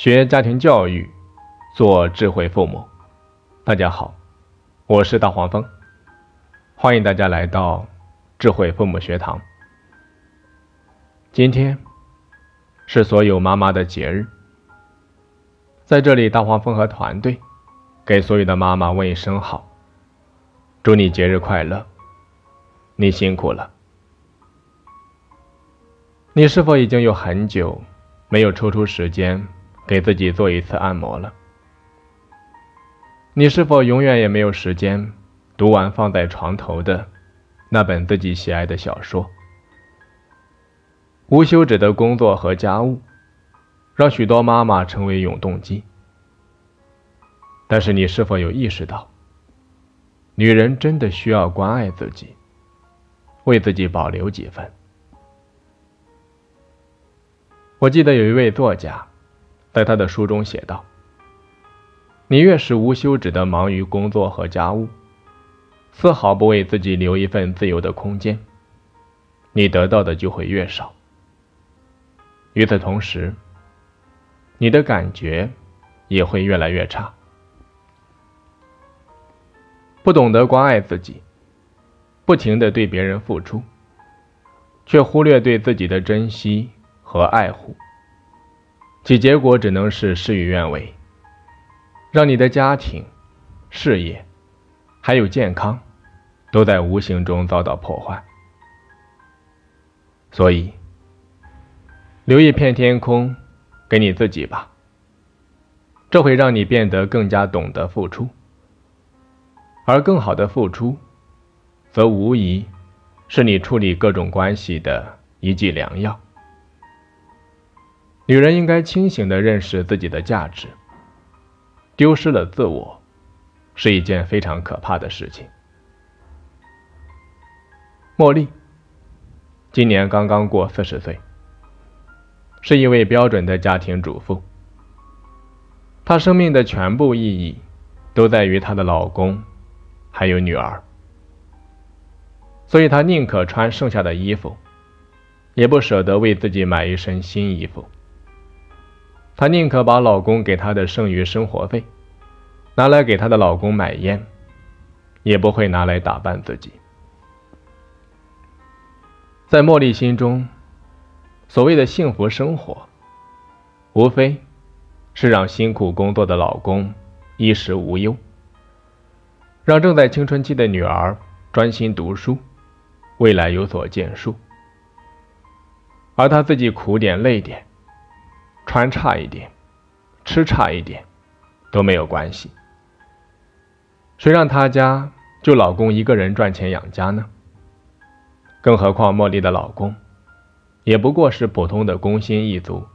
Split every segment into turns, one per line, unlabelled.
学家庭教育，做智慧父母。大家好，我是大黄蜂，欢迎大家来到智慧父母学堂。今天是所有妈妈的节日，在这里，大黄蜂和团队给所有的妈妈问一声好，祝你节日快乐，你辛苦了。你是否已经有很久没有抽出时间？给自己做一次按摩了。你是否永远也没有时间读完放在床头的那本自己喜爱的小说？无休止的工作和家务，让许多妈妈成为永动机。但是你是否有意识到，女人真的需要关爱自己，为自己保留几分？我记得有一位作家。在他的书中写道：“你越是无休止的忙于工作和家务，丝毫不为自己留一份自由的空间，你得到的就会越少。与此同时，你的感觉也会越来越差。不懂得关爱自己，不停的对别人付出，却忽略对自己的珍惜和爱护。”其结果只能是事与愿违，让你的家庭、事业，还有健康，都在无形中遭到破坏。所以，留一片天空给你自己吧，这会让你变得更加懂得付出，而更好的付出，则无疑是你处理各种关系的一剂良药。女人应该清醒地认识自己的价值。丢失了自我，是一件非常可怕的事情。茉莉今年刚刚过四十岁，是一位标准的家庭主妇。她生命的全部意义都在于她的老公，还有女儿，所以她宁可穿剩下的衣服，也不舍得为自己买一身新衣服。她宁可把老公给她的剩余生活费拿来给她的老公买烟，也不会拿来打扮自己。在茉莉心中，所谓的幸福生活，无非是让辛苦工作的老公衣食无忧，让正在青春期的女儿专心读书，未来有所建树，而她自己苦点累点。穿差一点，吃差一点，都没有关系。谁让他家就老公一个人赚钱养家呢？更何况茉莉的老公，也不过是普通的工薪一族。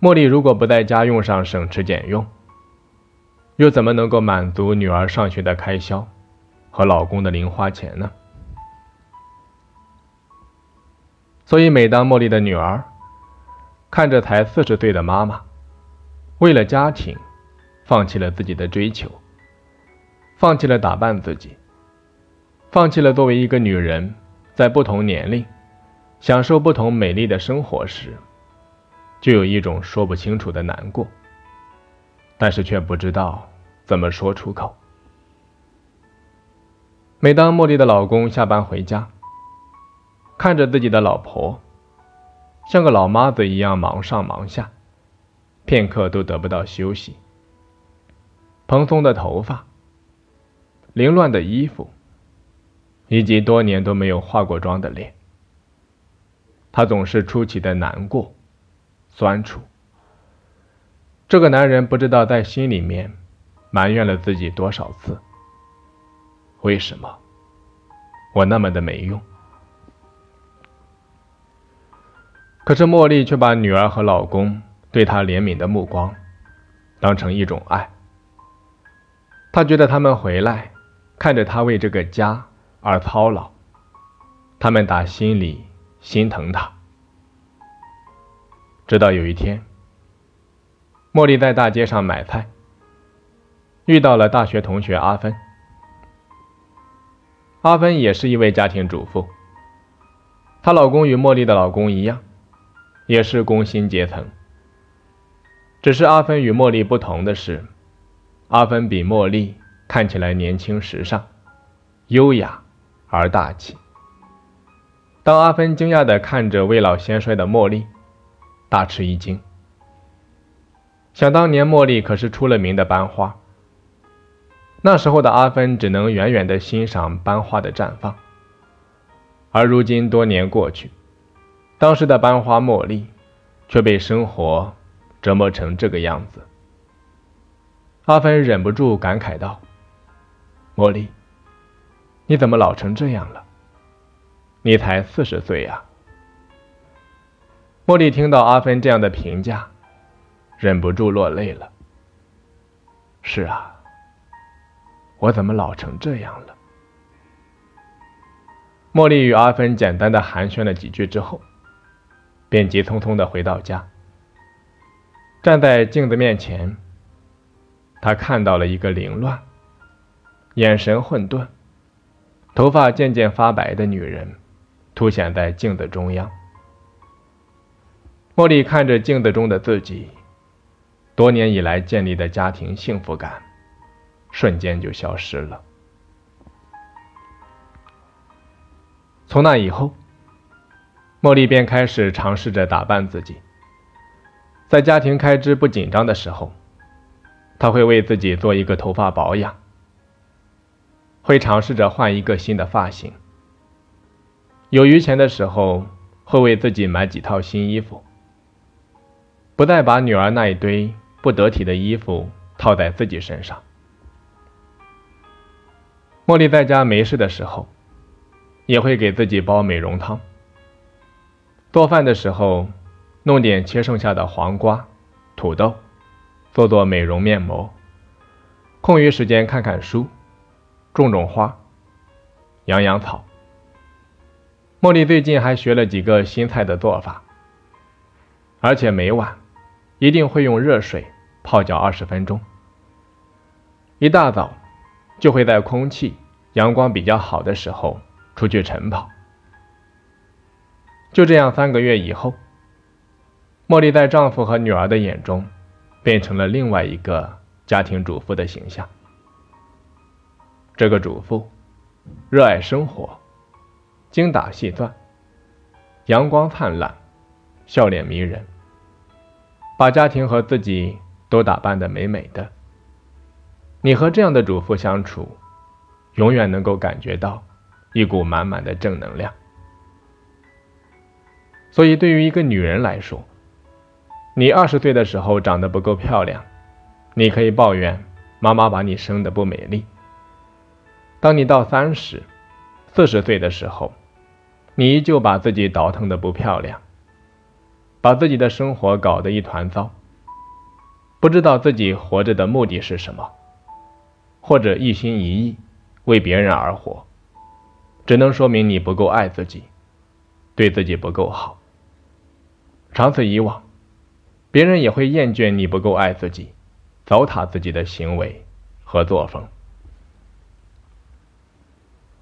茉莉如果不在家用上省吃俭用，又怎么能够满足女儿上学的开销和老公的零花钱呢？所以，每当茉莉的女儿，看着才四十岁的妈妈，为了家庭，放弃了自己的追求，放弃了打扮自己，放弃了作为一个女人在不同年龄享受不同美丽的生活时，就有一种说不清楚的难过，但是却不知道怎么说出口。每当茉莉的老公下班回家，看着自己的老婆。像个老妈子一样忙上忙下，片刻都得不到休息。蓬松的头发、凌乱的衣服，以及多年都没有化过妆的脸，他总是出奇的难过、酸楚。这个男人不知道在心里面埋怨了自己多少次：为什么我那么的没用？可是茉莉却把女儿和老公对她怜悯的目光当成一种爱。她觉得他们回来，看着她为这个家而操劳，他们打心里心疼她。直到有一天，茉莉在大街上买菜，遇到了大学同学阿芬。阿芬也是一位家庭主妇，她老公与茉莉的老公一样。也是工薪阶层，只是阿芬与茉莉不同的是，阿芬比茉莉看起来年轻时尚、优雅而大气。当阿芬惊讶地看着未老先衰的茉莉，大吃一惊。想当年，茉莉可是出了名的班花。那时候的阿芬只能远远地欣赏班花的绽放，而如今多年过去，当时的班花茉莉却被生活折磨成这个样子。阿芬忍不住感慨道：“茉莉，你怎么老成这样了？你才四十岁呀！”茉莉听到阿芬这样的评价，忍不住落泪了。是啊。我怎么老成这样了？茉莉与阿芬简单的寒暄了几句之后，便急匆匆的回到家。站在镜子面前，她看到了一个凌乱、眼神混沌、头发渐渐发白的女人，凸显在镜子中央。茉莉看着镜子中的自己，多年以来建立的家庭幸福感。瞬间就消失了。从那以后，茉莉便开始尝试着打扮自己。在家庭开支不紧张的时候，她会为自己做一个头发保养，会尝试着换一个新的发型。有余钱的时候，会为自己买几套新衣服，不再把女儿那一堆不得体的衣服套在自己身上。茉莉在家没事的时候，也会给自己煲美容汤。做饭的时候，弄点切剩下的黄瓜、土豆，做做美容面膜。空余时间看看书，种种花，养养草。茉莉最近还学了几个新菜的做法，而且每晚一定会用热水泡脚二十分钟。一大早。就会在空气、阳光比较好的时候出去晨跑。就这样，三个月以后，茉莉在丈夫和女儿的眼中，变成了另外一个家庭主妇的形象。这个主妇热爱生活，精打细算，阳光灿烂，笑脸迷人，把家庭和自己都打扮得美美的。你和这样的主妇相处，永远能够感觉到一股满满的正能量。所以，对于一个女人来说，你二十岁的时候长得不够漂亮，你可以抱怨妈妈把你生的不美丽。当你到三十、四十岁的时候，你依旧把自己倒腾的不漂亮，把自己的生活搞得一团糟，不知道自己活着的目的是什么。或者一心一意为别人而活，只能说明你不够爱自己，对自己不够好。长此以往，别人也会厌倦你不够爱自己、糟蹋自己的行为和作风。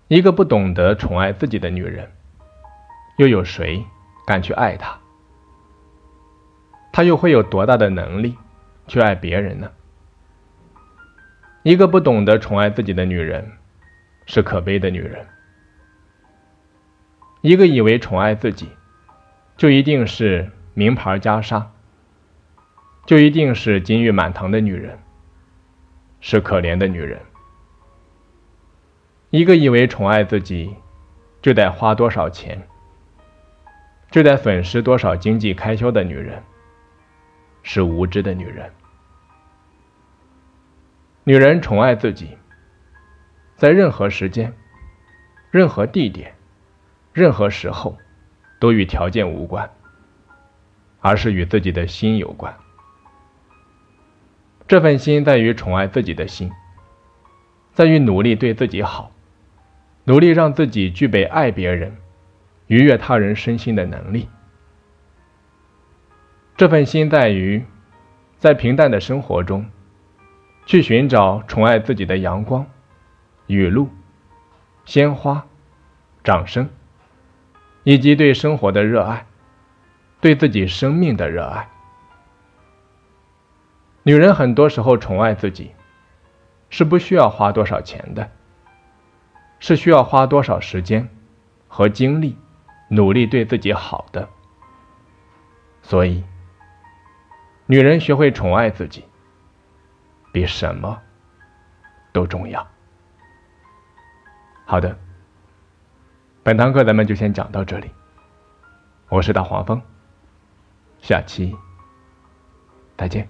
一个不懂得宠爱自己的女人，又有谁敢去爱她？她又会有多大的能力去爱别人呢？一个不懂得宠爱自己的女人，是可悲的女人。一个以为宠爱自己，就一定是名牌袈裟，就一定是金玉满堂的女人，是可怜的女人。一个以为宠爱自己，就得花多少钱，就得损失多少经济开销的女人，是无知的女人。女人宠爱自己，在任何时间、任何地点、任何时候，都与条件无关，而是与自己的心有关。这份心在于宠爱自己的心，在于努力对自己好，努力让自己具备爱别人、愉悦他人身心的能力。这份心在于，在平淡的生活中。去寻找宠爱自己的阳光、雨露、鲜花、掌声，以及对生活的热爱，对自己生命的热爱。女人很多时候宠爱自己，是不需要花多少钱的，是需要花多少时间和精力，努力对自己好的。所以，女人学会宠爱自己，比什么都重要。好的，本堂课咱们就先讲到这里。我是大黄蜂，下期再见。